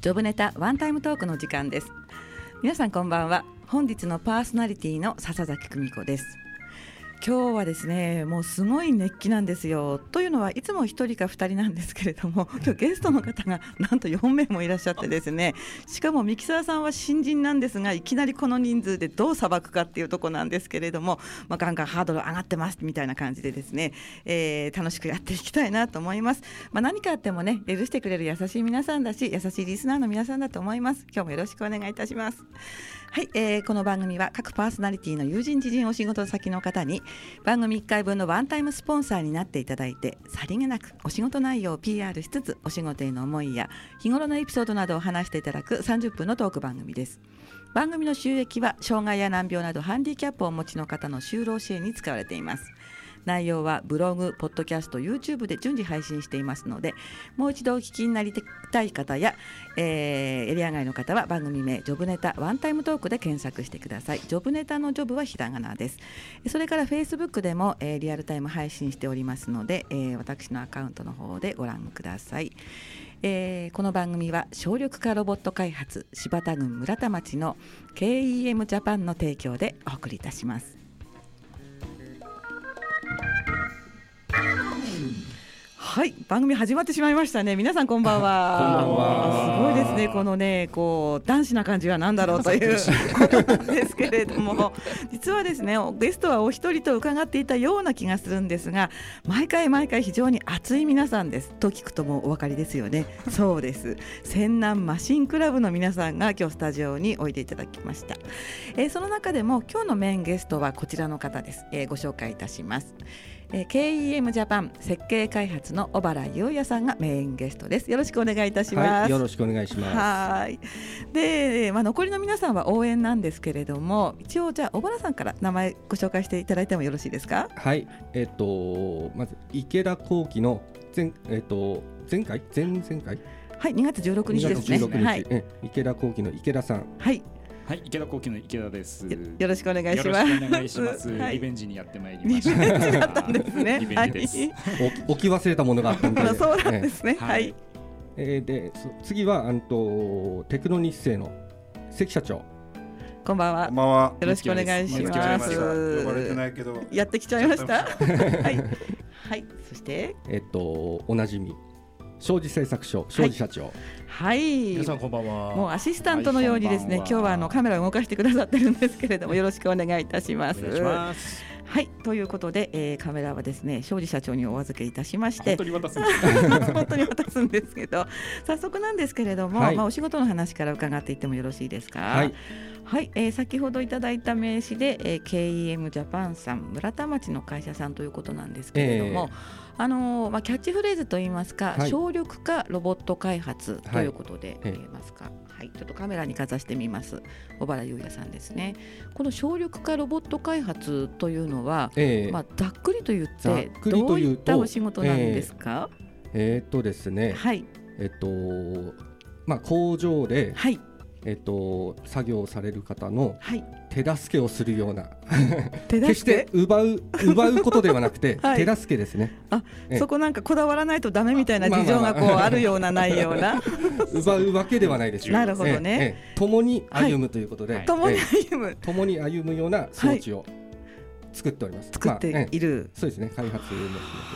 ジョブネタワンタイムトークの時間です。皆さんこんばんは。本日のパーソナリティの笹崎久美子です。今日はですねもうすごい熱気なんですよ。というのはいつも1人か2人なんですけれども今日ゲストの方が なんと4名もいらっしゃってですね。しかもミキサーさんは新人なんですがいきなりこの人数でどうさばくかっていうとこなんですけれども、まあ、ガンガンハードル上がってますみたいな感じでですね、えー、楽しくやっていきたいなと思います、まあ、何かあってもね許してくれる優しい皆さんだし優しいリスナーの皆さんだと思います。今日もよろしくお願いいたします。はい、えー、この番組は各パーソナリティの友人知人お仕事先の方に番組1回分のワンタイムスポンサーになっていただいてさりげなくお仕事内容を PR しつつお仕事への思いや日頃のエピソードなどを話していただく30分のトーク番組です。番組の収益は障害や難病などハンディキャップをお持ちの方の就労支援に使われています。内容はブログ、ポッドキャスト、YouTube で順次配信していますのでもう一度お聞きになりたい方や、えー、エリア外の方は番組名ジョブネタワンタイムトークで検索してください。ジョブネタのジョブはひらがなです。それから Facebook でも、えー、リアルタイム配信しておりますので、えー、私のアカウントの方でご覧ください。えー、この番組は省力化ロボット開発柴田郡村田町の KEM ジャパンの提供でお送りいたします。はい番組始まってしまいましたね。皆さんこんばんは。すごいですね。このねこう男子な感じは何だろうという。ことなんですけれども。実はですねゲストはお一人と伺っていたような気がするんですが毎回毎回非常に熱い皆さんです。と聞くともうお分かりですよね。そうです。仙南マシンクラブの皆さんが今日スタジオにおいでいただきました、えー、その中でも今日のメインゲストはこちらの方です、えー、ご紹介いたしますえー、KEM ジャパン設計開発の小原優也さんがメインゲストです。よろしくお願いいたします、はい、よろしくお願いします。はい。で、まあ、残りの皆さんは応援なんですけれども一応じゃあ小原さんから名前ご紹介していただいてもよろしいですか？はい。えっ、とまず池田幸喜の前えっ、と前回？前々回？はい2月16日ですね。日、はい、池田幸喜の池田さん。はいはい、池田幸喜の池田です。よろしくお願いします。お願いします。リベンジにやってまいりました。リベンジだったんですね。リベンジです。置き忘れたものがあったんで。そうなんですね。はい。えー、で次はあんとテクノ日清の関社長。こんばんは。こんばんは。よろしくお願いします。呼ばれてないけど。やってきちゃいました。はい。はい。そして？えっとおなじみ庄司製作所庄司社長。はい。皆さんこんばんは。もうアシスタントのようにですね、今日はあのカメラを動かしてくださってるんですけれども、よろしくお願いいたします。お願いしますはいということで、えー、カメラはですね庄司社長にお預けいたしまして本当に渡すん 本当に渡すんですけど早速なんですけれども、はい、まあお仕事の話から伺っていってもよろしいですか？はい、はい、えー、先ほどいただいた名刺で、えー、KEM ジャパンさん村田町の会社さんということなんですけれども、えー、あのー、まあキャッチフレーズといいますか、はい、省力化ロボット開発ということで言えますか、はい、ちょっとカメラにかざしてみます。小原優也さんですね。この省力化ロボット開発というのは、えー、まあ、ざっくりと言ってどういったお仕事なんですか？えー、えー、っとですね、はい、えっとまあ、工場で、はいえっと、作業される方の手助けをするような、はい、決して奪う奪うことではなくて、はい、手助けですね。あそこなんかこだわらないとだめみたいな事情がこうあるようなないような。奪うわけではないですなるほどね、共に歩むということで、はい、共に歩む。共に歩むような装置を作っております、作っている、そうですね。開発も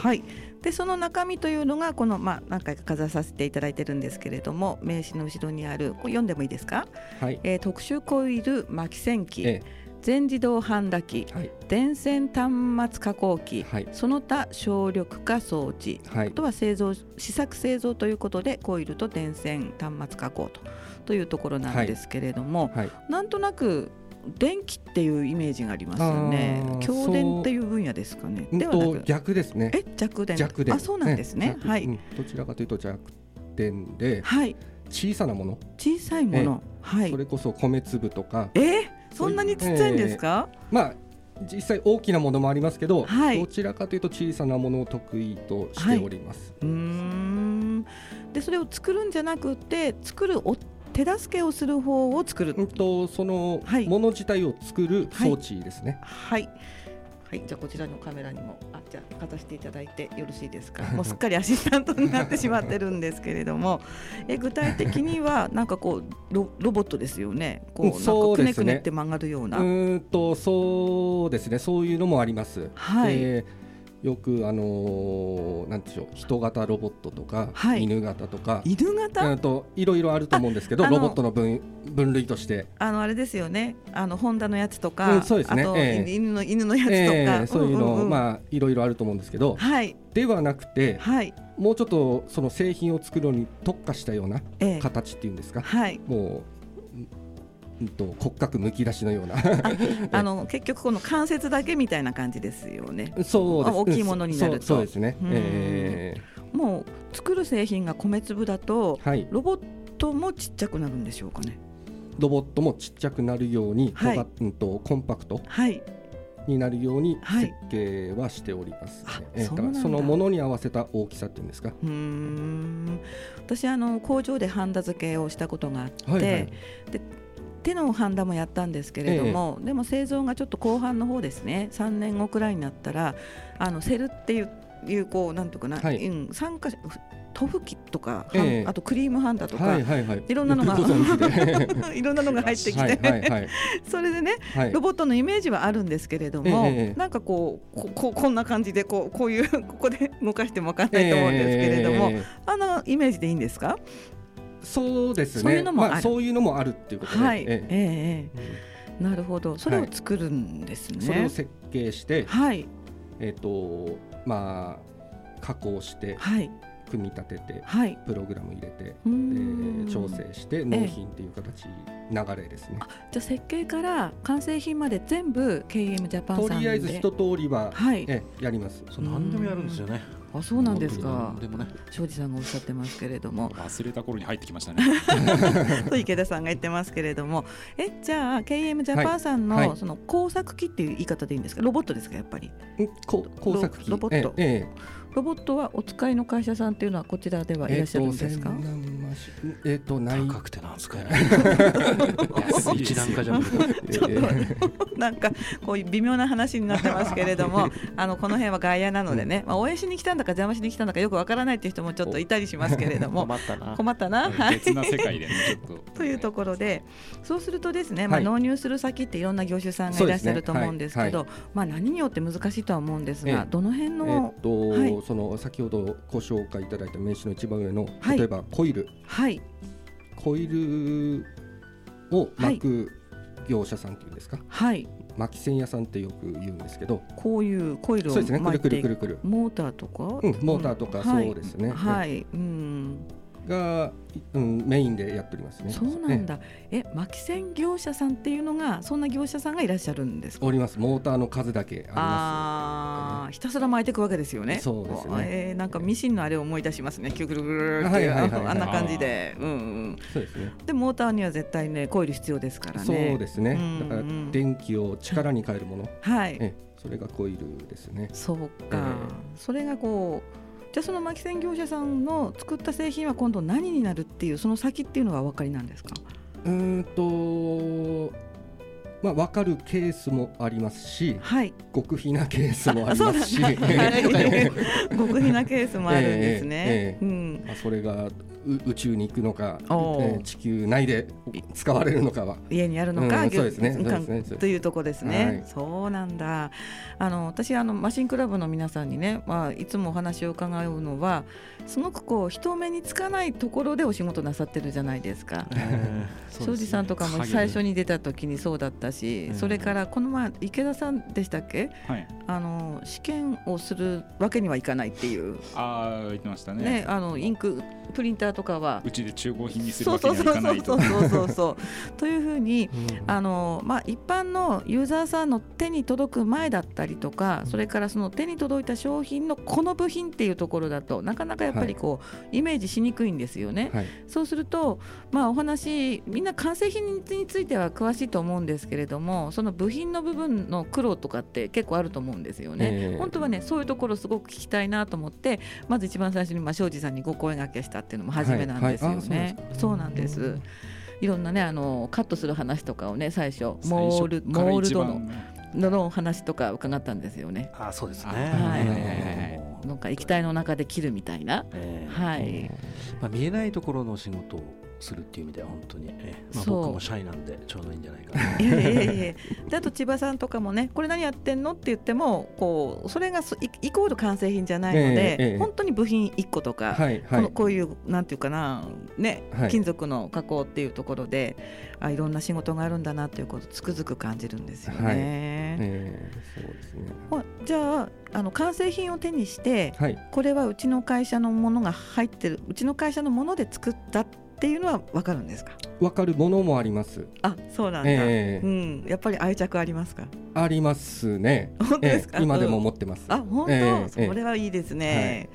はいでその中身というのがこの、まあ、何回かかざさせていただいてるんですけれども名刺の後ろにあるこれ読んでもいいですか、はい。えー、特殊コイル巻き線機、ええ。全自動半打機、はい、電線端末加工機、はい、その他省力化装置、はい、あとは製造試作製造ということでコイルと電線端末加工とというところなんですけれども、はい、なんとなく電気っていうイメージがありますよね。強電っていう分野ですかね。では逆ですね。え弱電。弱電。あそうなんですね。はい、どちらかというと弱電で、はい、小さなもの。小さいもの。はい。それこそ米粒とか。えー、そんなにちっちゃいんですか？えー、まあ実際大きなものもありますけど、はい、どちらかというと小さなものを得意としております。はい、うんでそれを作るんじゃなくて作るお手助けをする方を作るうんとそのはいもの自体を作る装置ですね。はい。はい、じゃあこちらのカメラにもあじゃあかざしていただいてよろしいですか？もうすっかりアシスタントになってしまってるんですけれども、え具体的には なんかこうロロボットですよね。こううんなんかそうですねくねくねって曲がるような。うーんとそうですねそういうのもあります。はいでよくあのーなんでしょう人型ロボットとか、はい。犬型とか。犬う型んといろいろあると思うんですけどロボットの分分類として、あのあれですよね。あのホンダのやつとか、うんそうですね。あと、ええ。犬の犬のやつとか、えーそういうの、んんんまあいろいろあると思うんですけど。はい。ではなくてはい。もうちょっとその製品を作るのに特化したようなええ。形っていうんですか、はい。もうと骨格むき出しのような。あ の結局この関節だけみたいな感じですよね。そう大きいものになると。そうですね、うん。えもう作る製品が米粒だとーはい。ロボットもちっちゃくなるんでしょうかね。ロボットもちっちゃくなるように、はい。うんとコンパクトはい。になるようにはい。設計はしております、あねえ。ーそのものに合わせた大きさっていうんですか。うーん。私あの工場でハンダ付けをしたことがあって、はいはい手のハンダもやったんですけれども、でも製造がちょっと後半の方ですね。3年後くらいになったらあのセルっていういうこうなんとかな、はい。うん参加塗布機とか、ええ。あとクリームハンダとか、はいはいはい。いろんなのが いろんなのが入ってきて、はいそれでねはい。ロボットのイメージはあるんですけれども、ええなんかこうこここんな感じでこうこういうここで動かしてもわかんないと思うんですけれども、えーあのイメージでいいんですか？そうですね。そういうのもある。まあ、そういうのもあるっていうことで、はい、ええ。ええええ。なるほど。それを作るんですね。それを設計して、はい。えっ、とまあ加工してはい。組み立ててはい。プログラム入れてうー調整して納品っていう形、流れですね。あじゃあ設計から完成品まで全部 KM ジャパンとさんで。りあえず一通りは、はい。えやります。そう何でもやるんですよね。あそうなんですか何。でもね。庄司さんがおっしゃってますけれども、忘れた頃に入ってきましたね。と池田さんが言ってますけれども、えじゃあ KM ジャパンさんの、はいはいその工作機っていう言い方でいいんですか？ロボットですかやっぱり？工作機ロボットえロボットはお使いの会社さんっていうのはこちらではえいらっしゃるんですか？えっと千何マシンえっとない高くてなんですか？ね。安一段階じゃ無理だ。ちょっとなんかこういう微妙な話になってますけれどもあのこの辺は外野なのでね、まあ、応援しに来たんだか邪魔しに来たんだかよくわからないっていう人もちょっといたりしますけれども困ったな。困ったな。は い別な世界でねちょっと。というところでそうするとですね、まあ、はい納入する先っていろんな業種さんがいらっしゃると思うんですけどまあ、何によって難しいとは思うんですが、ええどの辺えの、っと、はいその先ほどご紹介いただいた名刺の一番上の、はい。例えばコイル。はい。コイルを巻く業者さんっていうんですか、はい。巻き線屋さんってよく言うんですけど。こういうコイルをそうですね。くるく巻いてるくるくる。モーターとか、うんモーターとかそうですね。はい、うん、が、うん、メインでやっておりますねそうなんだ。え、巻き線業者さんっていうのが、そんな業者さんがいらっしゃるんですか？おりますモーターの数だけありまああ、ひたすら巻いていくわけですよね。そうですねえーなんかミシンのあれを思い出しますね。キュルグルグルってはいいうあんな感じで、うんうん。すそうですねでモーターには絶対ねコイル必要ですからね。そうですね、うんだから電気を力に変えるもの、はい。えそれがコイルですねそうか、えそれがこう。じゃあその巻き線業者さんの作った製品は今度何になるっていうその先っていうのはお分かりなんですか？うんとまあ分かるケースもありますしはい。極秘なケースもありますし 極秘なケースもあるんですね。ええええうん。まあそれがう宇宙に行くのか、えおーー地球内で使われるのかは家にあるのか、うんそうですねですねというとこですね。はいそうなんだ。あの私あのマシンクラブの皆さんにね、まあいつもお話を伺うのは、すごくこう人目につかないところでお仕事なさってるじゃないですか。庄司さんとかも最初に。に出た時にそうだったし、それからこの前池田さんでしたっけ？はい。あの試験をするわけにはいかないっていうああ言ってましたね。ね、あのインクプリンターとかはうちで中古品にするわけにはいかないとそうそう。そうそうそう というふうにうんあの、まあ、一般のユーザーさんの手に届く前だったりとかそれからその手に届いた商品のこの部品っていうところだとなかなかやっぱりこう、イメージしにくいんですよね。はいそうすると、まあ、お話みんな完成品については詳しいと思うんですけれどもその部品の部分の苦労とかって結構あると思うんですよね。ええ本当はねそういうところすごく聞きたいなと思ってまず一番最初にまあ庄司さんにご声掛けしたっていうのも初めなんですよはいはいあそうなんです。いろんなねあのカットする話とかをね最初モールモールドののの話とか伺ったんですよね。あそうですね。はいなんか液体の中で切るみたいな。ええはい。まあ、見えないところの仕事をするっていう意味では本当に、ええまあ、僕もシャイなんでちょうどいいんじゃないかな。いやいやいやであと千葉さんとかもねこれ何やってんのって言ってもこうそれがそイイコール完成品じゃないので、ええええ。本当に部品1個とか、はいはい。このこういうなんていうかなね、はい。金属の加工っていうところであいろんな仕事があるんだなということをつくづく感じるんですよね。はい。えーそうですね。ほじゃああの完成品を手にしてはい。これはうちの会社のものが入ってるうちの会社のもので作ったっていうのは分かるんですか？わかるものもあります。あそうなんだ、ええ。うん、やっぱり愛着ありますか？ありますね。本当ですか、ええ。今でもうん。持ってます。あ本当、ええそれはいいですね、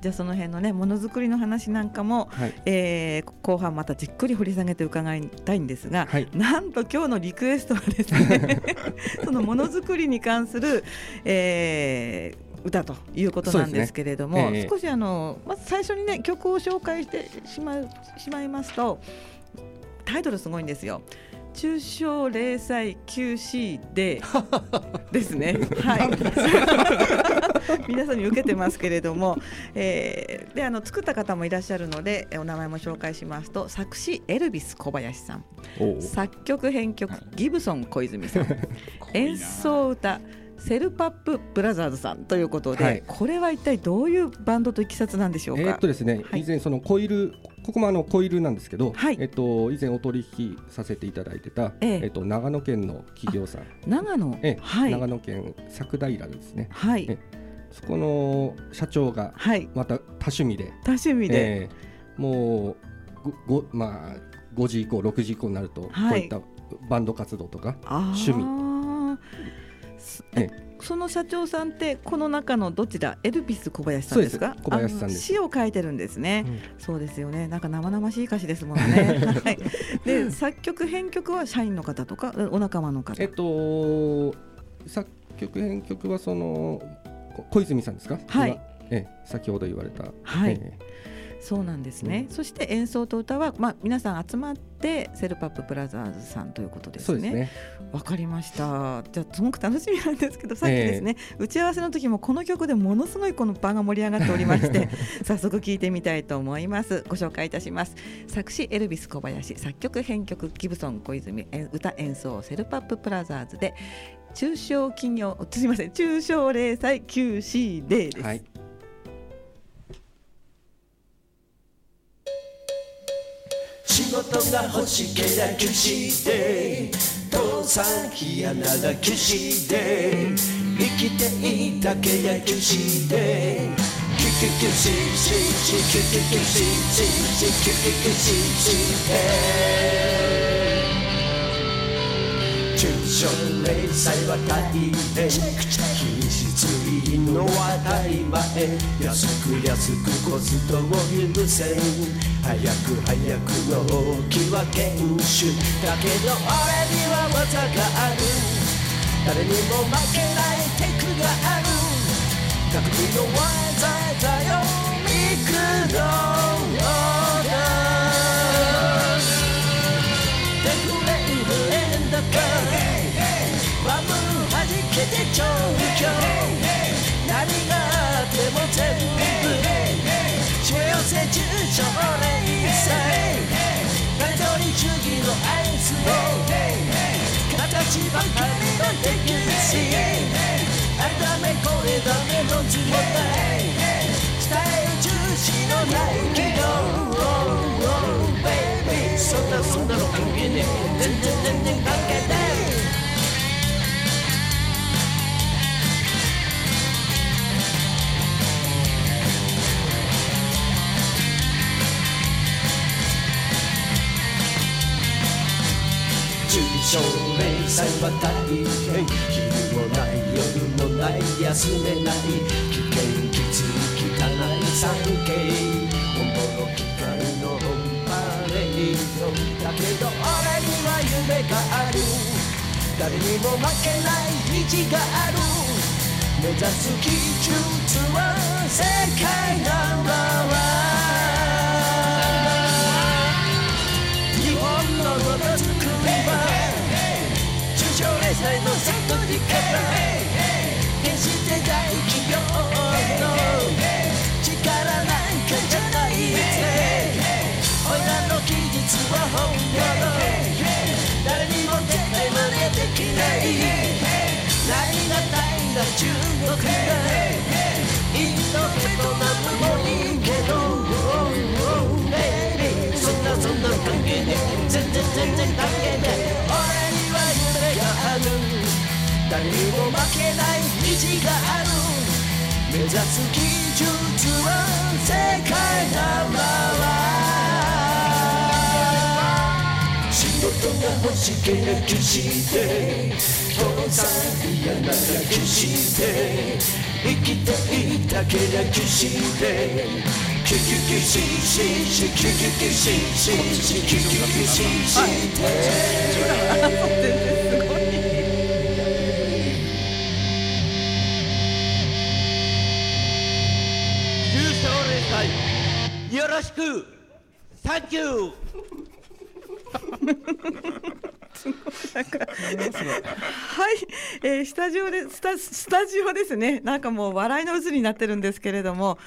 じゃあその辺のねものづくりの話なんかも、はい。えー後半またじっくり掘り下げて伺いたいんですが、はい。なんと今日のリクエストはですね そのものづくりに関する、えー歌ということなんですけれども、ねええ少しあのまず最初にね曲を紹介してしまうしまいますとタイトルすごいんですよ。中小零細 QC でですね。はい。皆さんに受けてますけれども、えーであの作った方もいらっしゃるのでえお名前も紹介しますと作詞エルビス小林さん作曲編曲ギブソン小泉さん 演奏歌セルパップブラザーズさんということで、はい。これは一体どういうバンドといきさつなんでしょうか、えーっとですね、はい。以前そのコイルここもあのコイルなんですけど、はい。えっと以前お取引させていただいてた、ええ。えっと長野県の企業さん、長野、ええはい。長野県佐久平ですね。はい。えそこの社長がはい。また多趣味で、多趣味で、ええ。もうごごまあ5時以降6時以降になると、はい。こういったバンド活動とか趣味その社長さんってこの中のどちら？エルビス小林さんですか？小林さんです。あ詩を書いてるんですね、うん。そうですよね。なんか生々しい歌詞ですもんね。はい。で作曲編曲は社員の方とか？お仲間の方。えっと作曲編曲はそのこ小泉さんですか？はい。今。ええ先ほど言われた。はい。ええそうなんですね、そして演奏と歌は、まあ、皆さん集まってセルパップブラザーズさんということですね。そうですねわかりました。じゃあすごく楽しみなんですけど、さっきですね、打ち合わせの時もこの曲でものすごいこの場が盛り上がっておりまして、早速聞いてみたいと思います。ご紹介いたします。作詞エルビス小林、作曲編曲ギブソン小泉、え歌演奏セルパップブラザーズで中小企業すみません中小零細 QC デーです。はい仕事が欲しけりゃ QC で倒産嫌なら QC で生きていたけりゃ QC で QQQCCCQQQCCCQQQCC で中小零細は大変品質いいの当たり前安く安くコストを許せん。早く早く納期は厳守だけど俺には技がある。誰にも負けないテクがある。匠の技だよミクロ。形ばかりのテキスあれダメこれダメの図もない伝える重視のない企業 Baby そんなそんなの関係ねえ全然全然関係ねえ中小零細は大変昼もない夜もない休めない危険きつい汚い 3K 本物機械のオンパレードだけど俺には夢がある。誰にも負けない意地がある。目指す技術は世界ナンバーワン中国だインドベトナムもいいけどそんなそんな関係ね全然全然関係ね俺には夢がある誰にも負けない意地がある目指す技術は世界ナンバーワンが欲しけりゃ決して父さん嫌なら決して生きていたけりゃ決してキュキュキュシシシキュキュキュシシシキュキュキュシシしてすごい優勝連載よろしく。サンキューはい、えー、スタジオでスタスタジオですね。なんかもう笑いの渦になってるんですけれども、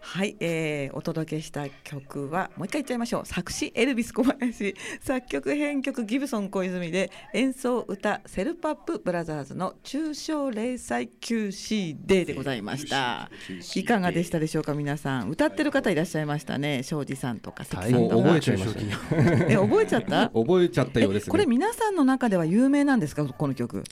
はい、えー、お届けした曲はもう一回言っちゃいましょう。作詞エルビス小林、作曲編曲ギブソン小泉で演奏歌セルパップブラザーズの中小零細 QC デーでございました。いかがでしたでしょうか？皆さん。歌ってる方いらっしゃいましたね。庄司さんとか関さんとか覚え。ちゃいましたねえ覚えちゃった？覚えちゃったようですねえこれ皆さんの中では有名なんですか？この曲？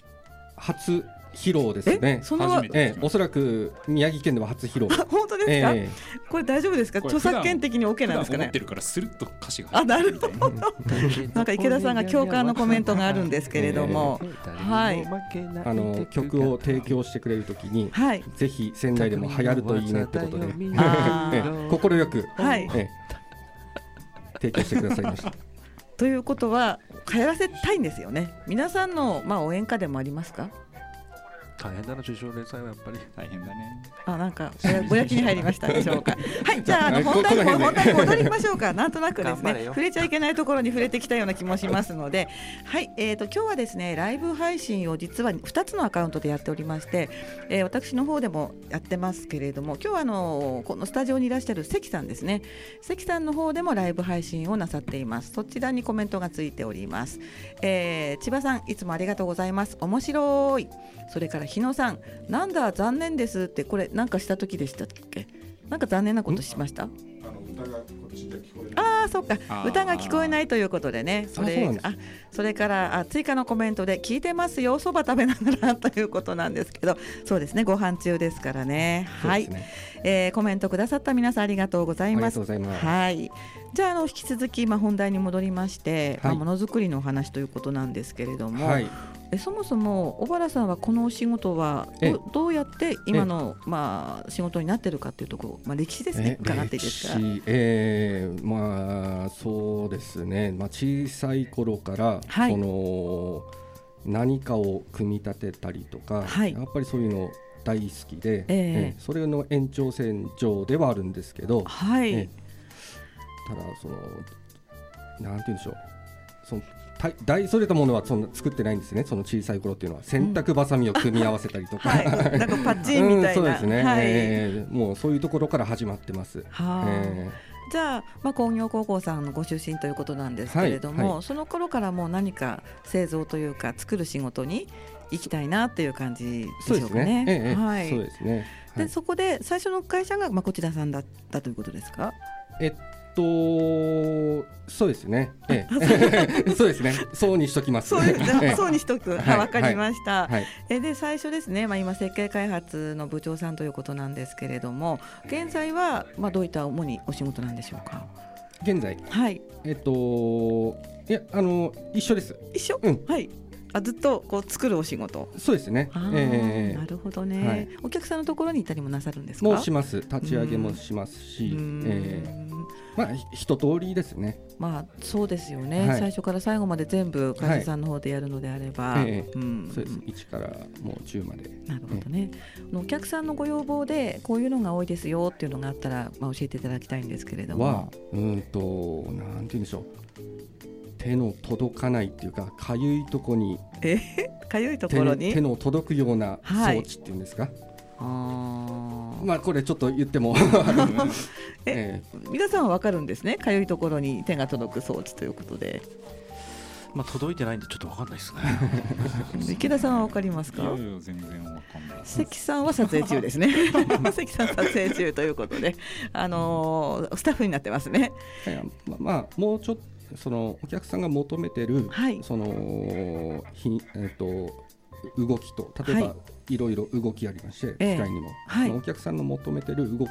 初披露ですえねそのええおそらく宮城県では初披露。あ本当ですか、えこれ大丈夫ですか？著作権的に OK 普なんですかね？ってるからスルッと歌詞があなるほど。ど なんか池田さんが共感のコメントがあるんですけれども、はい。あの曲を提供してくれるときにはい。ぜひ仙台でも流行るといいねってことで。あ えーえ快くはい。ええ。提供してくださいました。ということは流行らせたいんですよね。皆さんのまあ応援歌でもありますか？大変だな、受賞連載はやっぱり。大変だね。あなんかぼやぼやきに入りましたでしょうか。はいじゃああのはい本題に本題に戻りましょうか。なんとなくですね。触れちゃいけないところに触れてきたような気もしますので。はいえーと今日はですねライブ配信を実は2つのアカウントでやっておりまして、えー私の方でもやってますけれども今日はあのこのスタジオにいらっしゃる関さんですね。関さんの方でもライブ配信をなさっています。そちらにコメントがついております、えー千葉さんいつもありがとうございます。面白い。それから日野さんなんだ残念ですってこれなんかした時でしたっけ？なんか残念なことしました？ああ、そっか。歌が聞こえないということでね。それあそれからあ追加のコメントで聞いてますよ。そば食べながらということなんですけど、そうですね。ご飯中ですからね。はい。えーコメントくださった皆さんありがとうございます。ありがとう。ございます。はい。じゃああの引き続きまあ本題に戻りまして、はい。まあものづくりのお話ということなんですけれども、はいえそもそも小原さんはこのお仕事はええ。どどうやって今のまあ仕事になってるかっていうところ、まあ歴史ですね。え伺っていいですか？歴史えーまあそうですね、まあ、小さい頃から、はい。その何かを組み立てたりとか、はい。やっぱりそういうの大好きで、ええそれの延長線上ではあるんですけど、はい。ええ。ただそのなんて言うんでしょう。その大大それたものはそんな作ってないんですねその小さい頃っていうのは洗濯ばさみを組み合わせたりとか、はい、なんかパッチンみたいな。うん、そうですね、はい。ええもうそういうところから始まってます。はあえじゃあ、まあ、工業高校さんのご出身ということなんですけれども、はいはいその頃からもう何か製造というか作る仕事に行きたいなっていう感じでしょうかね。ね。ええはい。そうですね。はいでそこで最初の会社がまあこちらさんだったということですか？えっとそうですね。ええ そうですね。そうにしときます。そうにしとく。わかりました。はい。えで最初ですね、まあ、今設計開発の部長さんということなんですけれども現在はまあどういった主にお仕事なんでしょうか？現在？はいえっといやあの一緒です。一緒、うんはいあずっとこう作るお仕事。そうですね。ええなるほどね、はい。お客さんのところに行ったりもなさるんですか？もうします。立ち上げもしますうしええ。まあひ一通りですね。まあそうですよね、はい。最初から最後まで全部会社さんの方でやるのであれば、ええ。うん。そうです。一からもう十まで。なるほどね、あのお客さんのご要望でこういうのが多いですよっていうのがあったら、まあ、教えていただきたいんですけれども。はうーんとなんて言うんでしょう。手の届かないっていうかかゆいとこにえ？かゆいと手ころに？手の届くようなはい。装置っていうんですか、あー。まあこれちょっと言っても。ええ皆さんはわかるんですね？かゆいところに手が届く装置ということで。まあ届いてないんでちょっとわかんないですね。池田さんはわかりますか？いやいや全然わかんない。関さんは撮影中ですね。関さん撮影中ということで。あのースタッフになってますね。まあもうちょっとそのお客さんが求めてる、はい。そのひえっ、と動きと例えば、、はい。ろいろ動きありまして、ええ。機械にも、はい。お客さんの求めてる動き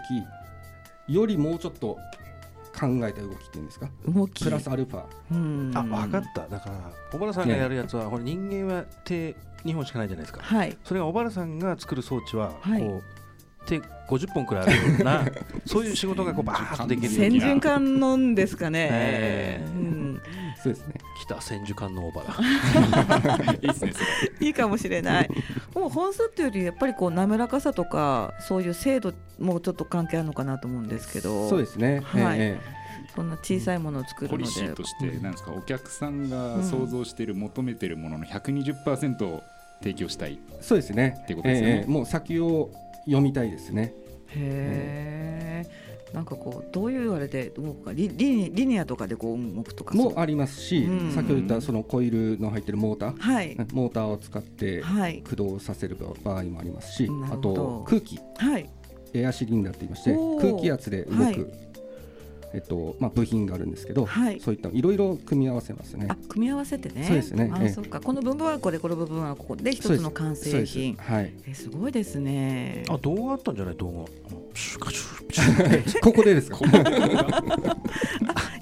よりもうちょっと考えた動きっていうんですか？動き。プラスアルファ。うん。あ分かった。だから小原さんがやるやつは、ほら人間は手2本しかないじゃないですか。はい。それが小原さんが作る装置は、はい。こう手50本くらいあるような そういう仕事がこうバーッとできるよう先に循環のんですかね、ええ。うん、そうですね。来た千手観の小原 いいですねいいかもしれない。もう本数っていうよりやっぱりこう滑らかさとかそういう精度もちょっと関係あるのかなと思うんですけど。そうですね、はい。えそんな小さいものを作るので。ポリシーとしてなんですかお客さんが想像している求めてるものの120%を提供したいえそうですね。っていうことですよねええ。もう先を読みたいですね。へえなんかこうどういうあれで動くか。リリニリニアとかでこう動くとか。もありますし、うん。先ほど言ったそのコイルの入ってるモーター、はい。モーターを使ってはい。駆動させる場合もありますし、あなるほど。と空気。はい。エアシリンダーって言いまして空気圧で動く、はいえっとまあ、部品があるんですけど、はい。そういったいろいろ組み合わせますね。あ。組み合わせてね。そうですね。あええ。そうか。この部分はこれこの部分はここで一つの完成品。はい、えすごいですね。あ動画あったんじゃない？動画 ここでですか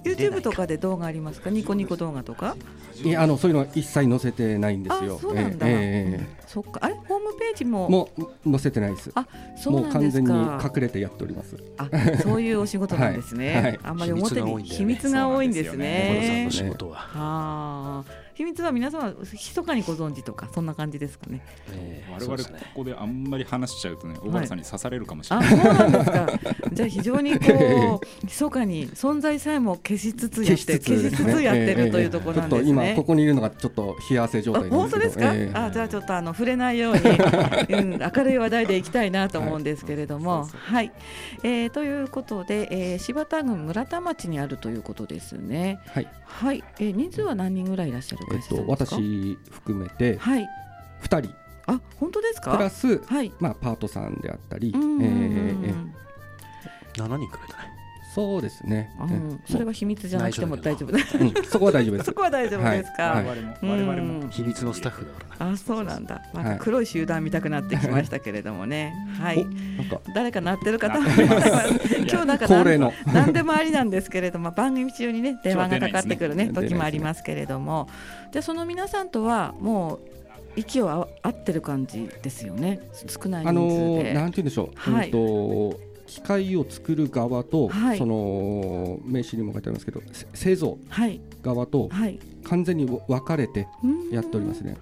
？YouTube とかで動画ありますか？ニコニコ動画とか？いやあのそういうのは一切載せてないんですよ。あ。そうなんだ、えええええそっか。あれ？ホームページも？えもう載せてないです。あそうもうなんです完全にか隠れてやっております。あそういうお仕事なんですね、はい。はい。あんまり表に秘秘密密が多いんです小原さんね。の仕事は、はあ秘密は皆様密かにご存知とかそんな感じですかね。ええ我々ここであんまり話しちゃうとね小原さんに刺されるかもしれあない、そうなんですか。じゃあ非常にこう 密かに存在さえも消しつつやって消しつつやってるというところなんですちょっと今ねここにいるのがちょっと冷や汗状あ態本当ですか、ええあじゃあちょっとあの触れないように、うん、明るい話題でいきたいなと思うんですけれども、はい。そうそうはい、えーということで、えー柴田郡村田町にあるということですね。はい。はい、えー人数は何人ぐらいいらっしゃるえっと。私含めてはい、二人あ本当ですプラか。スはい。まあパートさんであったり、えうんえええ7人くらいだねそうですね。うえんそれは秘密じゃなくても大丈夫だ。うん。そこは大丈夫です。そ。こは大丈夫ですか？はい。我々もうん。我々も秘密のスタッフだからね。あそうなんだ。なんはい。か黒い集団見たくなってきましたけれどもね。はい。誰か鳴ってる方？鳴ってます。今日なんか 恒例の。何でもありなんですけれども番組中にね電話がかかってくるね時もありますけれども。じゃあその皆さんとはもう息を合合ってる感じですよね。少ないあの人数で、ーなんて言うんでしょう。はい。うんと機械を作る側と、はい。その名刺にも書いてありますけどせ製造はい。側とはい。完全に分かれてやっておりますね。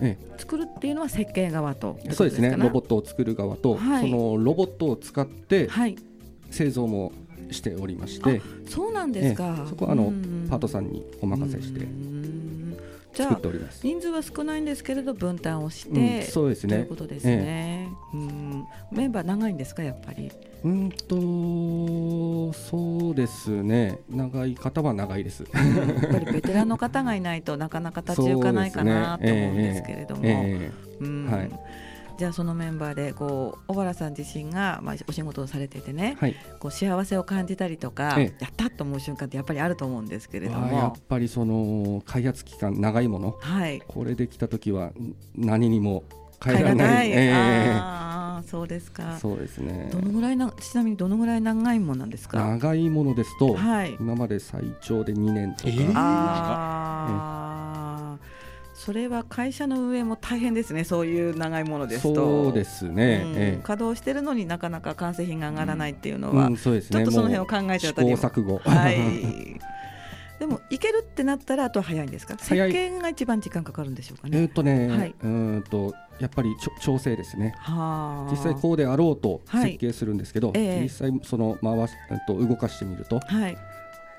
ね。え。作るっていうのは設計側とえ、そうですね。ロボッットを作る側と、はい。そのロボットを使ってはい。製造もしておりまして、そうなんですか、ええ。そこはあのうん。パートさんにお任せして作っあております。人数は少ないんですけれど分担をしうんて、そうですね。というこ。とですね、うん。メンバー長いんですかやっぱり？うんとそうですね。長い方は長いです。やっぱりベテランの方がいないとなかなか立ち行かないかなと思うんですけれども、え。うん。はいじゃあそのメンバーでこう小原さん自身がまあお仕事をされててねえ、はい。こう幸せを感じたりとか、えやったと思う瞬間ってやっぱりあると思うんですけれどあーやもっ、ぱりその開発期間長いもの、はい、これできた時はん何にも変えられない。えああそうですかえ。そうですね。どのぐらいなちなみにどのぐらい長いものなんですか？長いものですと、はい。今まで最長で2年とか、えーああ、それは会社の運営も大変ですね。そういう長いものですと。そうですね。うんええ稼働してるのになかなか完成品が上がらないっていうのは、うん、そうですね。ちょっとその辺もを考えうちゃったりも試行錯誤。はい。でもいけるってなったらあとは早いんですか？設計が一番時間かかるんでしょうかえね。ーっとね、はいうーんとやっぱり調整ですね。はあ。実際こうであろうとはい設計するんですけど、ええ実際その回しえっと動かしてみるとはい。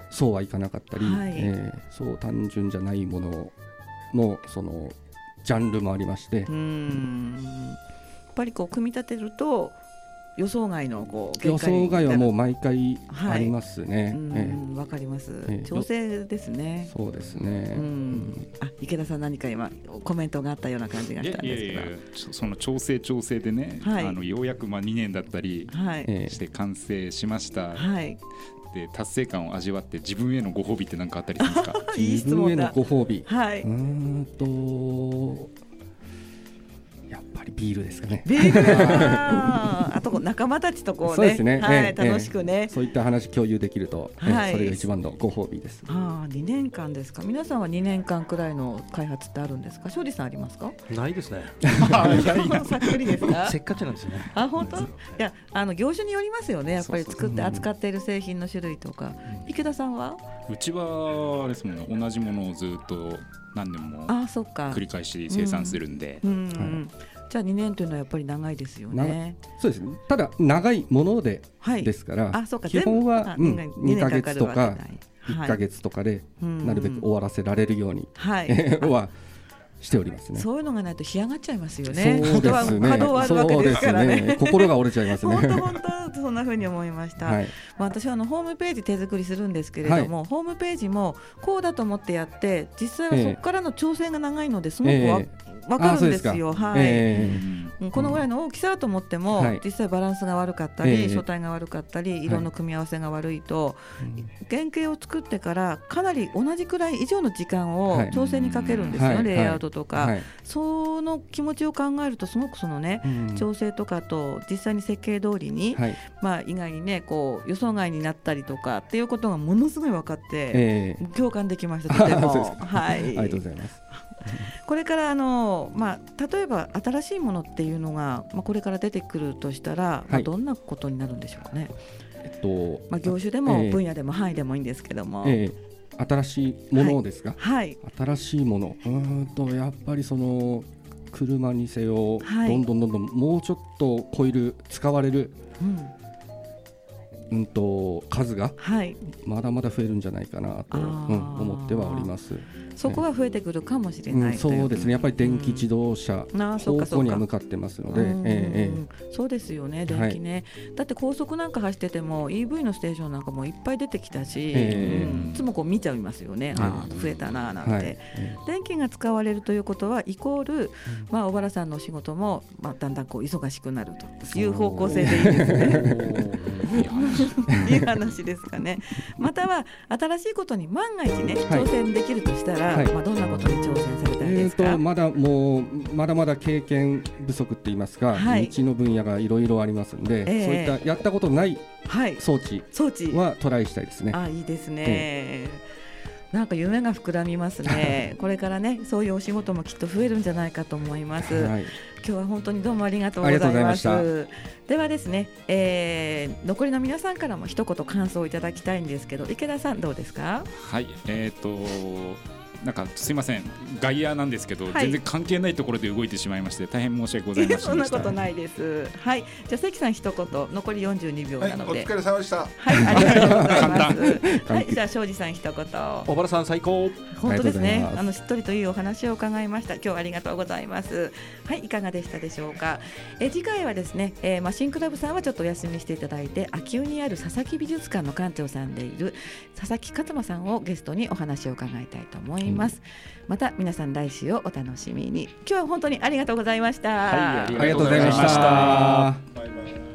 そうはいかなかったり、はいえーそう単純じゃないもののそのジャンルもありまして。う、ん。やっぱりこう組み立てると予想外のこう予想外はもうう毎回はいありますね。うんえわかります、ええ。調整ですえね。そうですね。うん。あ池田さん何か今コメントがあったような感じがしたんですけど。その調整調整でね、はい。あのようやくまあ2年だったりして完成しました、はいで達成感を味わって自分へのご褒美って何かあったりするんですか？いい自分へのご褒美。はい。うーんとやっぱりビールですかね。ビール あとこう仲間たちとこうね。そうですね。はいええ楽しくね、そういった話共有できると、ええはい。それが一番のご褒美です。ああ2年間ですか。皆さんは2年間くらいの開発ってあるんですか？庄司さんありますか？ないですね。さっくりですか？せっかちなんですよね。あ本当？いやあの業種によりますよねやっぱり作って扱っている製品の種類とか。池田さんは？うちはあれですもんね同じものをずっと何年もあそっか。繰り返し生産するんで、じゃあ2年というのはやっぱり長いですよね。そうですね。ただ長いものではい。ですから、あそうか。基本はうんあ2ヶ月とか二年かかるわけない。1ヶ月とかでうん。なるべく終わらせられるように、はい。はしておりますね。そういうのがないと干上がっちゃいますよそうねですね。稼働あるわけですからね。です心が折れちゃいますね。本当本当そんな風に思いました、はい。まあ、私はあのホームページ手作りするんですけれども、ホームページもこうだと思ってやって実際はそこからの調整が長いのですごくわ、えわかるんですよ。か。はい、このぐらいの大きさだと思っても、はい。実際バランスが悪かったり、ええ。書体が悪かったり色の組み合わせが悪いと、うん。原型を作ってからかなり同じくらい以上の時間をはい。調整にかけるんですよ、はい。レイアウトとか、はい。その気持ちを考えるとすごくそのねうん。調整とかと実際に設計通りに、はい。まあ、意外にねこう予想外になったりとかっていうことがものすごい分かって、ええ。共感できました。とても。はい。ありがとうございます。これからあの、まあ、例えば新しいものっていうのが、まあ、これから出てくるとしたら、まあ、はい。どんなことになるんでしょうかね、えっと、まあ、業種でもええ。分野でも範囲でもいいんですけども、ええ新しいものですか？はい新しいもの。うーんとやっぱりその車にせよ、はいどんどんどんどんもうちょっと超える使われるうんうんと数がはい、まだまだ増えるんじゃないかなと、うん思ってはおります。そこは増えてくるかもしれうん、ないといそうですね。やっぱり電気自動車方向には向かってますので、そうですよね、電気ね、だって高速なんか走ってても EV のステーションなんかもいっぱい出てきたし、ええうんいつもこう見ちゃいますよね、あー増えたなーなんて、はい。え電気が使われるということはイコール、まあ、小原さんのお仕事も、まあ、だんだんこう忙しくなるという方向性でいいですね。いい話ですかね。または新しいことに万が一ね、はい挑戦できるとしたら、はいまあ、どんなことに挑戦されたいえーですか？とまだもうまだまだ経験不足って言いますか、はい未知の分野がいろいろありますんで、ええそういったやったことないはい、装置はトライしたいですね。あいいですね。なんか夢が膨らみますね。これからね、そういうお仕事もきっと増えるんじゃないかと思います。はい、今日は本当にどうもありがとうございま。ますしたではですね、えー残りの皆さんからも一言感想をいただきたいんですけど、池田さんどうですか？はいえっ、となんかすいません外野なんですけど、はい全然関係ないところで動いてしまいまして大変申し訳ございませそんなんでした ことないです。はい、じゃあ関さん一言、残り42秒はい、なので、お疲れ様でした。はい、ありがとうございます。簡 はい、じゃあ庄司さん一言。小原さん最高。本当ですねあのしっとりというお話を伺いました。今日はありがとうございます。はい、いかがでしたでしょうか。え次回はですね、えー、マシンクラブさんはちょっとお休みしていただいて、秋保にある佐々木美術館の館長さんでいる佐々木勝馬さんをゲストにお話を伺いたいと思います。また皆さん来週をお楽しみに。今日は本当にありがとうございました。はいありありがとうございました。